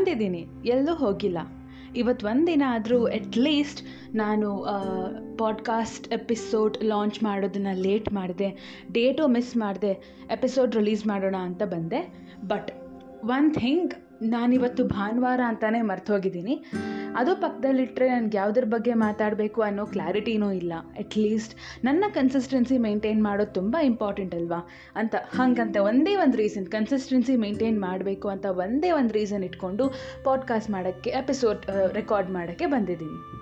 ಬಂದಿದ್ದೀನಿ, ಎಲ್ಲೂ ಹೋಗಿಲ್ಲ. ಇವತ್ತು ಒಂದಿನ ಆದರೂ ಅಟ್ಲೀಸ್ಟ್ ನಾನು ಪಾಡ್ಕಾಸ್ಟ್ ಎಪಿಸೋಡ್ ಲಾಂಚ್ ಮಾಡೋದನ್ನು ಲೇಟ್ ಮಾಡಿದೆ ಡೇಟು ಮಿಸ್ ಮಾಡಿದೆ ಎಪಿಸೋಡ್ ರಿಲೀಸ್ ಮಾಡೋಣ ಅಂತ ಬಂದೆ. ಬಟ್ ಒನ್ ಥಿಂಗ್ ನಾನಿವತ್ತು ಭಾನುವಾರ ಅಂತಲೇ ಮರ್ತೋಗಿದ್ದೀನಿ ಅದು ಪಕ್ಕದಲ್ಲಿಟ್ಟರೆ ನನಗೆ ಯಾವುದ್ರ ಬಗ್ಗೆ ಮಾತಾಡಬೇಕು ಅನ್ನೋ ಕ್ಲಾರಿಟಿನೂ ಇಲ್ಲ. ಅಟ್ಲೀಸ್ಟ್ ನನ್ನ ಕನ್ಸಿಸ್ಟೆನ್ಸಿ ಮೇಂಟೈನ್ ಮಾಡೋದು ತುಂಬ ಇಂಪಾರ್ಟೆಂಟ್ ಅಲ್ವಾ? ಅಂತ, ಹಾಗಂತ ಒಂದೇ ಒಂದು ರೀಸನ್ ಕನ್ಸಿಸ್ಟೆನ್ಸಿ ಮೇಂಟೈನ್ ಮಾಡಬೇಕು ಅಂತ ಒಂದೇ ಒಂದು ರೀಸನ್ ಇಟ್ಕೊಂಡು ಪಾಡ್ಕಾಸ್ಟ್ ಮಾಡೋಕ್ಕೆ ಎಪಿಸೋಡ್ ರೆಕಾರ್ಡ್ ಮಾಡೋಕ್ಕೆ ಬಂದಿದ್ದೀನಿ.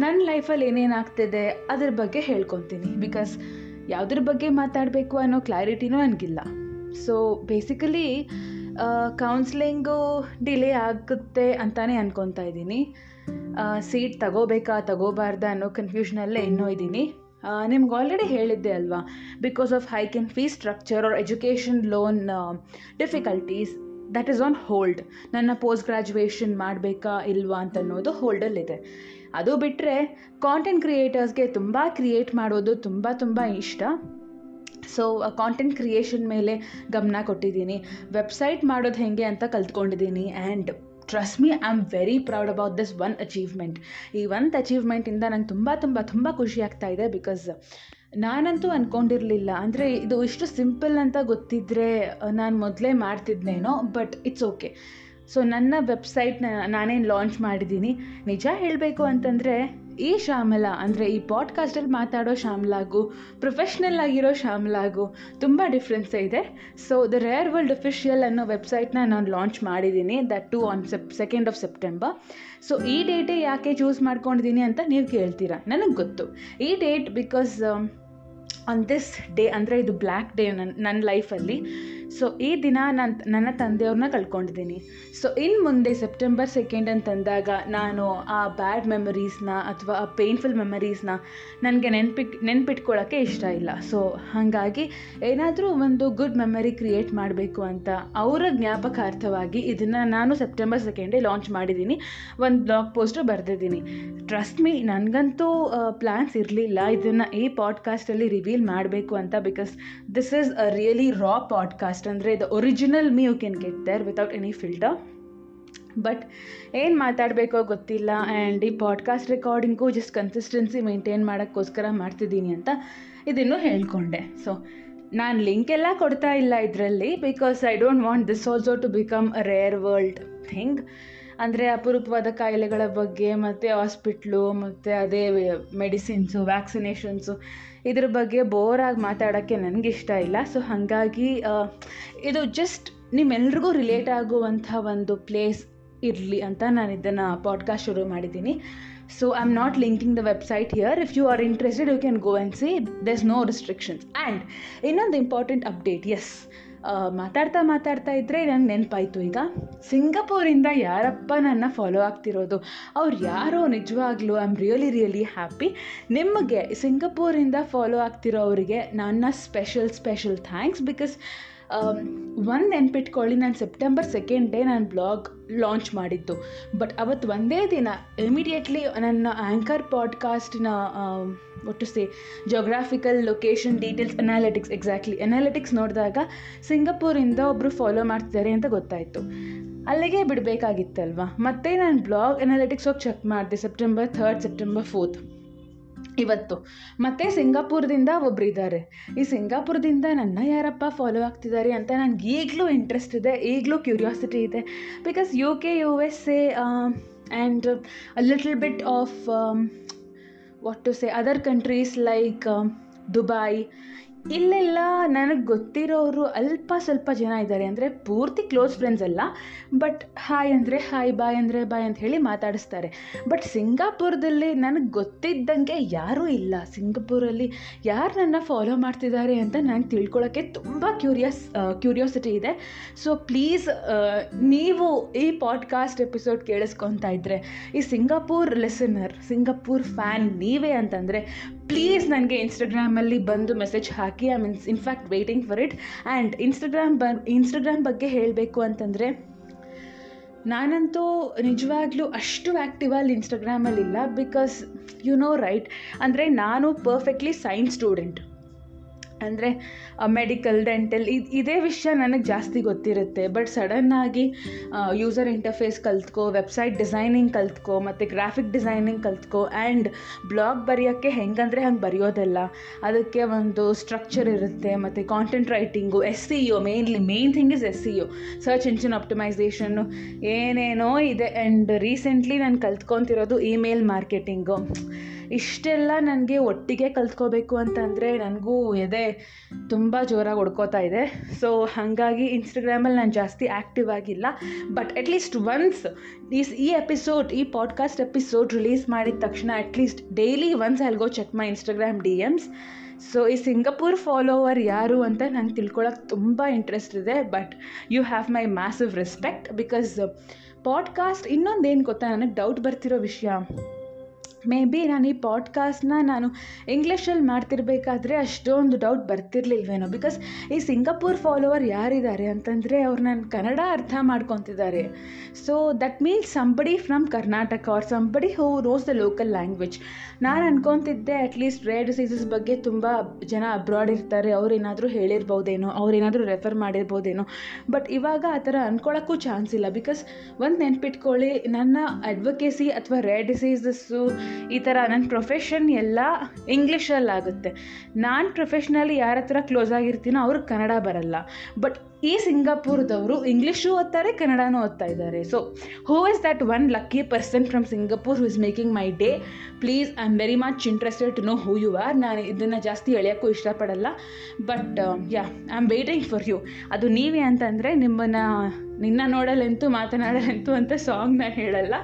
ನನ್ನ ಲೈಫಲ್ಲಿ ಏನೇನಾಗ್ತಿದೆ ಅದ್ರ ಬಗ್ಗೆ ಹೇಳ್ಕೊತೀನಿ. ಬಿಕಾಸ್ ಯಾವುದ್ರ ಬಗ್ಗೆ ಮಾತಾಡಬೇಕು ಅನ್ನೋ ಕ್ಲಾರಿಟಿನೂ ನನಗಿಲ್ಲ. ಸೊ ಬೇಸಿಕಲಿ ಕೌನ್ಸ್ಲಿಂಗು ಡಿಲೇ ಆಗುತ್ತೆ ಅಂತಲೇ ಅಂದ್ಕೊತಾ ಇದ್ದೀನಿ. ಸೀಟ್ ತಗೋಬೇಕಾ, ತಗೋಬಾರ್ದಾ ಅನ್ನೋ ಕನ್ಫ್ಯೂಷನಲ್ಲೇ ಇನ್ನೂ ಇದ್ದೀನಿ. ನಿಮ್ಗೆ ಆಲ್ರೆಡಿ ಹೇಳಿದ್ದೆ ಅಲ್ವಾ because of hike in fees structure or education loan difficulties that is on hold ನನ್ನ ಪೋಸ್ಟ್ ಗ್ರ್ಯಾಜುಯೇಷನ್ ಮಾಡಬೇಕಾ ಇಲ್ವಾ ಅಂತ ಅನ್ನೋದು ಹೋಲ್ಡಲ್ಲಿದೆ ಅದು ಬಿಟ್ಟರೆ ಕಾಂಟೆಂಟ್ ಕ್ರಿಯೇಟರ್ಸ್ಗೆ ತುಂಬ ಕ್ರಿಯೇಟ್ ಮಾಡೋದು ತುಂಬ ತುಂಬ ಇಷ್ಟ. ಸೊ ಕಾಂಟೆಂಟ್ ಕ್ರಿಯೇಷನ್ ಮೇಲೆ ಗಮನ ಕೊಟ್ಟಿದ್ದೀನಿ. ವೆಬ್ಸೈಟ್ ಮಾಡೋದು ಹೇಗೆ ಅಂತ ಕಲ್ತ್ಕೊಂಡಿದ್ದೀನಿ and trust me I am very proud about this one achievement ಈ ಒಂದು ಅಚೀವ್ಮೆಂಟಿಂದ ನಂಗೆ ತುಂಬ ತುಂಬ ತುಂಬ ಖುಷಿ ಆಗ್ತಾ ಇದೆ ಬಿಕಾಸ್ ನಾನಂತೂ ಅಂದ್ಕೊಂಡಿರಲಿಲ್ಲ ಅಂದರೆ ಇದು ಇಷ್ಟು ಸಿಂಪಲ್ ಅಂತ ಗೊತ್ತಿದ್ದರೆ ನಾನು ಮೊದಲೇ ಮಾಡ್ತಿದ್ನೇನೋ ಬಟ್ ಇಟ್ಸ್ ಓಕೆ ಸೊ ನನ್ನ ವೆಬ್ಸೈಟ್ನ ನಾನೇನು ಲಾಂಚ್ ಮಾಡಿದ್ದೀನಿ? ನಿಜ ಹೇಳಬೇಕು ಅಂತಂದರೆ ಈ ಶ್ಯಾಮಲಾ ಅಂದರೆ ಈ ಪಾಡ್ಕಾಸ್ಟಲ್ಲಿ ಮಾತಾಡೋ ಶ್ಯಾಮಲಾಗೂ ಪ್ರೊಫೆಷ್ನಲ್ ಆಗಿರೋ ಶ್ಯಾಮಲಾಗೂ ತುಂಬ ಡಿಫ್ರೆನ್ಸ್ ಇದೆ. So the rare world official ಅನ್ನೋ ವೆಬ್ಸೈಟ್ನ ನಾನು ಲಾಂಚ್ ಮಾಡಿದ್ದೀನಿ that too on sep second of September so ಈ ಡೇಟೇ ಯಾಕೆ ಚೂಸ್ ಮಾಡ್ಕೊಂಡಿದ್ದೀನಿ ಅಂತ ನೀವು ಕೇಳ್ತೀರಾ? ನನಗೆ ಗೊತ್ತು. ಈ date because on this day ಅಂದರೆ ಇದು ಬ್ಲ್ಯಾಕ್ ಡೇ ನನ್ನ ನನ್ನ ಲೈಫಲ್ಲಿ ಸೊ ಈ ದಿನ ನಾನು ನನ್ನ ತಂದೆಯವ್ರನ್ನ ಕಳ್ಕೊಂಡಿದ್ದೀನಿ. ಸೊ ಇನ್ನು ಮುಂದೆ ಸೆಪ್ಟೆಂಬರ್ ಸೆಕೆಂಡ್ ಅಂತಂದಾಗ ನಾನು ಆ ಬ್ಯಾಡ್ ಮೆಮರೀಸ್ನ ಅಥವಾ ಆ ಪೇನ್ಫುಲ್ ಮೆಮರೀಸ್ನ ನನಗೆ ನೆನ್ಪಿಟ್ ನೆನ್ಪಿಟ್ಕೊಳ್ಳೋಕ್ಕೆ ಇಷ್ಟ ಇಲ್ಲ. ಸೊ ಹಾಗಾಗಿ ಏನಾದರೂ ಒಂದು ಗುಡ್ ಮೆಮರಿ ಕ್ರಿಯೇಟ್ ಮಾಡಬೇಕು ಅಂತ ಅವರ ಜ್ಞಾಪಕಾರ್ಥವಾಗಿ ಇದನ್ನು ನಾನು ಸೆಪ್ಟೆಂಬರ್ ಸೆಕೆಂಡೇ ಲಾಂಚ್ ಮಾಡಿದ್ದೀನಿ. ಒಂದು ಬ್ಲಾಗ್ ಪೋಸ್ಟು ಬರೆದಿದ್ದೀನಿ. ಟ್ರಸ್ಟ್ ಮೀ ನನಗಂತೂ ಪ್ಲ್ಯಾನ್ಸ್ ಇರಲಿಲ್ಲ. ಇದನ್ನು ಈ ಪಾಡ್ಕಾಸ್ಟಲ್ಲಿ ರಿವೀಲ್ ಮಾಡಬೇಕು ಅಂತ because this is a really raw podcast ಅಂದರೆ the original me you can get there without any filter but ಏನು ಮಾತಾಡಬೇಕೋ ಗೊತ್ತಿಲ್ಲ ಆ್ಯಂಡ್ ಈ podcast recording just consistency maintain ಮಾಡೋಕ್ಕೋಸ್ಕರ ಮಾಡ್ತಿದ್ದೀನಿ ಅಂತ ಇದನ್ನು ಹೇಳ್ಕೊಂಡೆ. ಸೊ ನಾನು ಲಿಂಕ್ ಎಲ್ಲ ಕೊಡ್ತಾ ಇಲ್ಲ ಇದರಲ್ಲಿ because I don't want this also to become a rare world thing ಅಂದರೆ ಅಪರೂಪವಾದ ಕಾಯಿಲೆಗಳ ಬಗ್ಗೆ, ಮತ್ತು ಹಾಸ್ಪಿಟ್ಲು ಮತ್ತು ಅದೇ ಮೆಡಿಸಿನ್ಸು ವ್ಯಾಕ್ಸಿನೇಷನ್ಸು ಇದ್ರ ಬಗ್ಗೆ ಬೋರಾಗಿ ಮಾತಾಡೋಕ್ಕೆ ನನಗಿಷ್ಟ ಇಲ್ಲ. ಸೊ ಹಾಗಾಗಿ ಇದು ಜಸ್ಟ್ ನಿಮ್ಮೆಲ್ರಿಗೂ ರಿಲೇಟ್ ಆಗುವಂಥ ಒಂದು ಪ್ಲೇಸ್ ಇರಲಿ ಅಂತ ನಾನು ಇದನ್ನು ಪಾಡ್ಕಾಸ್ಟ್ ಶುರು ಮಾಡಿದ್ದೀನಿ. So I am not linking the website here if you are interested you can go and see there's no restrictions and ಇನ್ನೊಂದು ಇಂಪಾರ್ಟೆಂಟ್ ಅಪ್ಡೇಟ್ ಎಸ್ ಮಾತಾಡ್ತಾ ಮಾತಾಡ್ತಾ ಇದ್ದರೆ ನಂಗೆ ನೆನಪಾಯಿತು. ಈಗ ಸಿಂಗಪೂರಿಂದ ಯಾರಪ್ಪ ನನ್ನ ಫಾಲೋ ಆಗ್ತಿರೋದು? ಅವ್ರು ಯಾರೋ ನಿಜವಾಗ್ಲೂ I am really really happy ನಿಮಗೆ ಸಿಂಗಪೂರಿಂದ ಫಾಲೋ ಆಗ್ತಿರೋ ಅವರಿಗೆ ನನ್ನ ಸ್ಪೆಷಲ್ ಸ್ಪೆಷಲ್ ಥ್ಯಾಂಕ್ಸ್ ಬಿಕಾಸ್ ಒಂದು ನೆನ್ಪಿಟ್ಕೊಳ್ಳಿ, ನಾನು ಸೆಪ್ಟೆಂಬರ್ ಸೆಕೆಂಡ್ ಡೇ ನಾನು ಬ್ಲಾಗ್ ಲಾಂಚ್ ಮಾಡಿದ್ದು. ಬಟ್ ಅವತ್ತು ಒಂದೇ ದಿನ ಇಮಿಡಿಯೇಟ್ಲಿ ನನ್ನ ಆ್ಯಂಕರ್ ಪಾಡ್ಕಾಸ್ಟ್ನ ಒಟ್ಟು say geographical location details analytics exactly analytics ನೋಡಿದಾಗ ಸಿಂಗಪೂರಿಂದ ಒಬ್ಬರು ಫಾಲೋ ಮಾಡ್ತಿದ್ದಾರೆ ಅಂತ ಗೊತ್ತಾಯಿತು. ಅಲ್ಲಿಗೆ ಬಿಡಬೇಕಾಗಿತ್ತಲ್ವ? ಮತ್ತೆ ನಾನು ಬ್ಲಾಗ್ ಅನಾಲಿಟಿಕ್ಸ್ ಹೋಗಿ ಚೆಕ್ ಮಾಡಿದೆ ಸೆಪ್ಟೆಂಬರ್ ಥರ್ಡ್ ಸೆಪ್ಟೆಂಬರ್ ಫೋರ್ತ್ ಇವತ್ತು. ಮತ್ತೆ ಸಿಂಗಾಪುರದಿಂದ ಒಬ್ರು ಇದ್ದಾರೆ ಈ ಸಿಂಗಾಪುರದಿಂದ ನನ್ನ ಯಾರಪ್ಪ ಫಾಲೋ ಆಗ್ತಿದ್ದಾರೆ ಅಂತ ನನಗೆ ಈಗಲೂ ಇಂಟ್ರೆಸ್ಟ್ ಇದೆ, ಈಗಲೂ ಕ್ಯೂರಿಯಾಸಿಟಿ ಇದೆ. Because U K U S A and little bit of what to say other countries like um, dubai ಇಲ್ಲೆಲ್ಲ ನನಗೆ ಗೊತ್ತಿರೋರು ಅಲ್ಪ ಸ್ವಲ್ಪ ಜನ ಇದ್ದಾರೆ ಅಂದರೆ ಪೂರ್ತಿ ಕ್ಲೋಸ್ ಫ್ರೆಂಡ್ಸ್ ಅಲ್ಲ. ಬಟ್ ಹಾಯ್ ಅಂದರೆ ಹಾಯ್ ಬಾಯ್ ಅಂದರೆ ಬಾಯ್ ಅಂತ ಹೇಳಿ ಮಾತಾಡಿಸ್ತಾರೆ. ಬಟ್ ಸಿಂಗಾಪುರದಲ್ಲಿ ನನಗೆ ಗೊತ್ತಿದ್ದಂಗೆ ಯಾರೂ ಇಲ್ಲ. ಸಿಂಗಾಪುರಲ್ಲಿ ಯಾರು ನನ್ನ ಫಾಲೋ ಮಾಡ್ತಿದ್ದಾರೆ ಅಂತ ನನಗೆ ತಿಳ್ಕೊಳ್ಳೋಕ್ಕೆ ತುಂಬ ಕ್ಯೂರಿಯಸ್ ಕ್ಯೂರಿಯಾಸಿಟಿ ಇದೆ. ಸೊ ಪ್ಲೀಸ್ ನೀವು ಈ ಪಾಡ್ಕಾಸ್ಟ್ ಎಪಿಸೋಡ್ ಕೇಳಿಸ್ಕೊತಾ ಇದ್ದರೆ ಈ ಸಿಂಗಾಪುರ್ ಲೆಸನರ್ ಸಿಂಗಾಪುರ್ ಫ್ಯಾನ್ ನೀವೇ ಅಂತಂದರೆ ಪ್ಲೀಸ್ ನನಗೆ ಇನ್ಸ್ಟಾಗ್ರಾಮಲ್ಲಿ ಬಂದು message hockey. I means in fact waiting for it and Instagram ಬ ಇನ್ಸ್ಟಾಗ್ರಾಮ್ ಬಗ್ಗೆ ಹೇಳಬೇಕು ಅಂತಂದರೆ, ನಾನಂತೂ ನಿಜವಾಗ್ಲೂ ಅಷ್ಟು ಆ್ಯಕ್ಟಿವ್ ಅಲ್ಲಿ ಇನ್ಸ್ಟಾಗ್ರಾಮಲ್ಲಿಲ್ಲ ಬಿಕಾಸ್ ಯು ನೋ ರೈಟ್ ಅಂದರೆ ನಾನು ಪರ್ಫೆಕ್ಟ್ಲಿ ಸೈನ್ಸ್ ಸ್ಟೂಡೆಂಟ್ ಅಂದರೆ ಮೆಡಿಕಲ್ ಡೆಂಟಲ್ ಇದು, ಇದೇ ವಿಷಯ ನನಗೆ ಜಾಸ್ತಿ ಗೊತ್ತಿರುತ್ತೆ. ಬಟ್ ಸಡನ್ನಾಗಿ ಯೂಸರ್ ಇಂಟರ್ಫೇಸ್ ಕಲ್ತ್ಕೋ ವೆಬ್ಸೈಟ್ ಡಿಸೈನಿಂಗ್ ಕಲ್ತ್ಕೋ, ಮತ್ತು ಗ್ರಾಫಿಕ್ ಡಿಸೈನಿಂಗ್ ಕಲ್ತ್ಕೋ ಆ್ಯಂಡ್ ಬ್ಲಾಗ್ ಬರೆಯೋಕ್ಕೆ ಹೆಂಗಂದರೆ ಹಂಗೆ ಬರೆಯೋದಲ್ಲ. ಅದಕ್ಕೆ ಒಂದು ಸ್ಟ್ರಕ್ಚರ್ ಇರುತ್ತೆ, ಮತ್ತು content writing S C you mainly main thing is S C U search engine ಆಪ್ಟಿಮೈಸೇಷನ್ನು ಏನೇನೋ ಇದೆ. ಆ್ಯಂಡ್ ರೀಸೆಂಟ್ಲಿ ನಾನು ಕಲ್ತ್ಕೊತಿರೋದು ಇಮೇಲ್ ಮಾರ್ಕೆಟಿಂಗು ಇಷ್ಟೆಲ್ಲ ನನಗೆ ಒಟ್ಟಿಗೆ ಕಲ್ತ್ಕೋಬೇಕು ಅಂತಂದರೆ ನನಗೂ ಎದೆ ತುಂಬ ಜೋರಾಗಿ ಹೊಡ್ಕೋತಾ ಇದೆ. ಸೊ ಹಾಗಾಗಿ ಇನ್ಸ್ಟಾಗ್ರಾಮಲ್ಲಿ ನಾನು ಜಾಸ್ತಿ ಆ್ಯಕ್ಟಿವ್ ಆಗಿಲ್ಲ. ಬಟ್ ಅಟ್ಲೀಸ್ಟ್ ಒನ್ಸ್ ಈ ಈ ಎಪಿಸೋಡ್ ಈ ಪಾಡ್ಕಾಸ್ಟ್ ಎಪಿಸೋಡ್ ರಿಲೀಸ್ ಮಾಡಿದ ತಕ್ಷಣ at least daily once I'll go check my Instagram DMs so ಈ ಸಿಂಗಪುರ್ ಫಾಲೋವರ್ ಯಾರು ಅಂತ ನಂಗೆ ತಿಳ್ಕೊಳ್ಳೋಕೆ ತುಂಬ ಇಂಟ್ರೆಸ್ಟ್ ಇದೆ. But you have my massive respect because podcast ಇನ್ನೊಂದೇನು ಗೊತ್ತಾ? ನನಗೆ ಡೌಟ್ ಬರ್ತಿರೋ ವಿಷಯ. ಮೇ ಬಿ ನಾನು ಈ ಪಾಡ್ಕಾಸ್ಟ್ನ ನಾನು ಇಂಗ್ಲೀಷಲ್ಲಿ ಮಾಡ್ತಿರ್ಬೇಕಾದ್ರೆ ಅಷ್ಟೊಂದು ಡೌಟ್ ಬರ್ತಿರ್ಲಿಲ್ವೇನೋ? ಬಿಕಾಸ್ ಈ ಸಿಂಗಪೂರ್ ಫಾಲೋವರ್ ಯಾರಿದ್ದಾರೆ ಅಂತಂದರೆ ಅವ್ರು ನನ್ನ ಕನ್ನಡ ಅರ್ಥ ಮಾಡ್ಕೊತಿದ್ದಾರೆ. So that means somebody from Karnataka are somebody who knows the local language ನಾನು ಅನ್ಕೊತಿದ್ದೆ ಅಟ್ಲೀಸ್ಟ್ ರೇರ್ ಡಿಸೀಸಸ್ ಬಗ್ಗೆ ತುಂಬ ಜನ ಅಬ್ರಾಡ್ ಇರ್ತಾರೆ. ಅವ್ರೇನಾದರೂ ಹೇಳಿರ್ಬೋದೇನೋ? ಅವ್ರೇನಾದರೂ ರೆಫರ್ ಮಾಡಿರ್ಬೋದೇನೋ? ಬಟ್ ಇವಾಗ ಆ ಥರ ಅಂದ್ಕೊಳ್ಳೋಕ್ಕೂ ಚಾನ್ಸ್ ಇಲ್ಲ. ಬಿಕಾಸ್ ಒಂದು ನೆನ್ಪಿಟ್ಕೊಳ್ಳಿ, ನನ್ನ ಅಡ್ವೊಕೇಸಿ ಅಥವಾ ರೇರ್ ಡಿಸೀಸಸ್ಸು ಈ ಥರ ನನ್ನ ಪ್ರೊಫೆಷನ್ ಎಲ್ಲ ಇಂಗ್ಲೀಷಲ್ಲಾಗುತ್ತೆ ನಾನು ಪ್ರೊಫೆಷ್ನಲಿ ಯಾರ ಹತ್ರ ಕ್ಲೋಸ್ ಆಗಿರ್ತೀನೋ ಅವ್ರಿಗೆ ಕನ್ನಡ ಬರಲ್ಲ. ಬಟ್ ಈ ಸಿಂಗಾಪುರದವರು ಇಂಗ್ಲೀಷು ಓದ್ತಾರೆ, ಕನ್ನಡನೂ ಓದ್ತಾ ಇದ್ದಾರೆ. So who is that one lucky person from Singapore who is making my day please I am very much interested to know who you are ನಾನು ಇದನ್ನು ಜಾಸ್ತಿ ಎಳೆಯೋಕ್ಕೂ ಇಷ್ಟಪಡಲ್ಲ. But yeah I am waiting for you ಅದು ನೀವೇ ಅಂತಂದರೆ ನಿಮ್ಮನ್ನು, ನಿನ್ನ ನೋಡಲೆಂತೂ, ಮಾತನಾಡಲೆಂತೂ ಅಂತ ಸಾಂಗ್ ನಾನು ಹೇಳಲ್ಲ.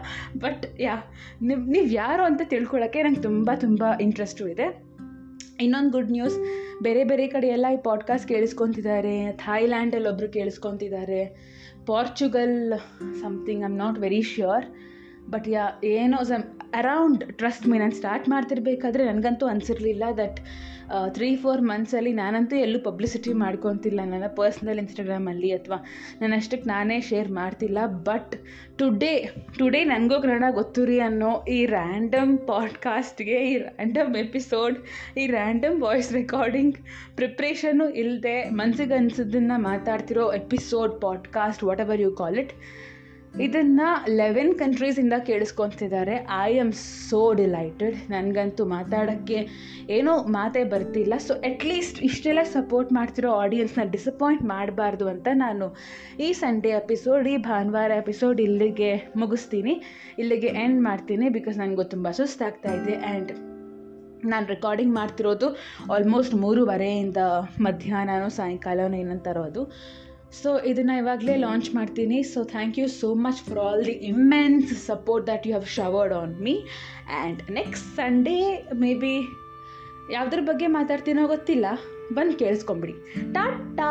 ಬಟ್ ಯಾ ನೀವು ನೀವು ಯಾರು ಅಂತ ತಿಳ್ಕೊಳ್ಳೋಕ್ಕೆ ನಂಗೆ ತುಂಬ ತುಂಬ ಇಂಟ್ರೆಸ್ಟು ಇದೆ. ಇನ್ನೊಂದು ಗುಡ್ ನ್ಯೂಸ್ ಬೇರೆ ಬೇರೆ ಕಡೆ ಎಲ್ಲ ಈ ಪಾಡ್ಕಾಸ್ಟ್ ಕೇಳಿಸ್ಕೊತಿದ್ದಾರೆ. ಥಾಯ್ಲ್ಯಾಂಡಲ್ಲಿ ಒಬ್ಬರು ಕೇಳಿಸ್ಕೊತಿದ್ದಾರೆ. Portugal something I am not very sure but yeah ಏನೋ ಸಮ್ ಅರೌಂಡ್ ಟ್ರಸ್ಟ್ ಮೀ ನಾನು ಸ್ಟಾರ್ಟ್ ಮಾಡ್ತಿರ್ಬೇಕಾದ್ರೆ ನನಗಂತೂ ಅನಿಸಿರಲಿಲ್ಲ ದಟ್ ತ್ರೀ ಫೋರ್ ಮಂತ್ಸಲ್ಲಿ ನಾನಂತೂ ಎಲ್ಲೂ ಪಬ್ಲಿಸಿಟಿ ಮಾಡ್ಕೊತಿಲ್ಲ. ನನ್ನ ಪರ್ಸ್ನಲ್ ಇನ್ಸ್ಟಾಗ್ರಾಮಲ್ಲಿ ಅಥವಾ ನಾನು ಅಷ್ಟಕ್ಕೆ ನಾನೇ ಶೇರ್ ಮಾಡ್ತಿಲ್ಲ. ಬಟ್ ಟುಡೇ ಟುಡೇ ನನಗೂ ಕನ್ನಡ ಗೊತ್ತು ರೀ ಅನ್ನೋ ಈ ರ್ಯಾಂಡಮ್ ಪಾಡ್ಕಾಸ್ಟ್ಗೆ ಈ ರ್ಯಾಂಡಮ್ ಎಪಿಸೋಡ್ ಈ ರ್ಯಾಂಡಮ್ ವಾಯ್ಸ್ ರೆಕಾರ್ಡಿಂಗ್ ಪ್ರಿಪ್ರೇಷನ್ನು ಇಲ್ಲದೆ ಮನಸ್ಸಿಗೆ ಅನ್ಸಿದ್ದನ್ನು ಮಾತಾಡ್ತಿರೋ episode podcast whatever you call it ಇದನ್ನು ಲೆವೆನ್ ಕಂಟ್ರೀಸಿಂದ ಕೇಳಿಸ್ಕೊತಿದ್ದಾರೆ. ಐ ಆಮ್ ಸೋ ಡಿಲೈಟೆಡ್ ನನಗಂತೂ ಮಾತಾಡೋಕ್ಕೆ ಏನೋ ಮಾತೇ ಬರ್ತಿಲ್ಲ. ಸೊ ಅಟ್ಲೀಸ್ಟ್ ಇಷ್ಟೆಲ್ಲ ಸಪೋರ್ಟ್ ಮಾಡ್ತಿರೋ ಆಡಿಯನ್ಸ್ನ ಡಿಸಪಾಯಿಂಟ್ ಮಾಡಬಾರ್ದು ಅಂತ ನಾನು ಈ ಸಂಡೇ ಎಪಿಸೋಡ್ ಈ ಭಾನುವಾರ ಎಪಿಸೋಡ್ ಇಲ್ಲಿಗೆ ಮುಗಿಸ್ತೀನಿ. ಇಲ್ಲಿಗೆ ಎಂಡ್ ಮಾಡ್ತೀನಿ ಬಿಕಾಸ್ ನನಗೂ ತುಂಬ ಸುಸ್ತಾಗ್ತಾ ಇದೆ. ಆ್ಯಂಡ್ ನಾನು ರೆಕಾರ್ಡಿಂಗ್ ಮಾಡ್ತಿರೋದು ಆಲ್ಮೋಸ್ಟ್ ಮೂರುವರೆಯಿಂದ ಮಧ್ಯಾಹ್ನನೋ ಸಾಯಂಕಾಲನೋ ಏನಂತಾರೋ ಅದು. ಸೊ ಇದನ್ನು ಇವಾಗಲೇ ಲಾಂಚ್ ಮಾಡ್ತೀನಿ. So thank you so much for all the immense support that you have showered on me and next Sunday maybe ಯಾವುದ್ರ ಬಗ್ಗೆ ಮಾತಾಡ್ತೀನೋ ಗೊತ್ತಿಲ್ಲ. ಬಂದು ಕೇಳಿಸ್ಕೊಂಬಿಡಿ. ಟಾಟಾ!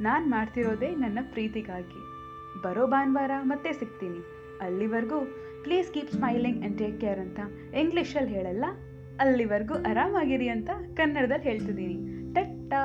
ನಾನು ಮಾಡ್ತಿರೋದೇ ನನ್ನ ಪ್ರೀತಿಗಾಗಿ. ಬರೋ ಭಾನುವಾರ ಮತ್ತೆ ಸಿಗ್ತೀನಿ. ಅಲ್ಲಿವರೆಗೂ please keep smiling and take care ಅಂತ ಇಂಗ್ಲೀಷಲ್ಲಿ ಹೇಳಲ್ಲ? ಅಲ್ಲಿವರೆಗೂ ಆರಾಮಾಗಿರಿ ಅಂತ ಕನ್ನಡದಲ್ಲಿ ಹೇಳ್ತಿದ್ದೀನಿ. ಟಟ್ಟಾ!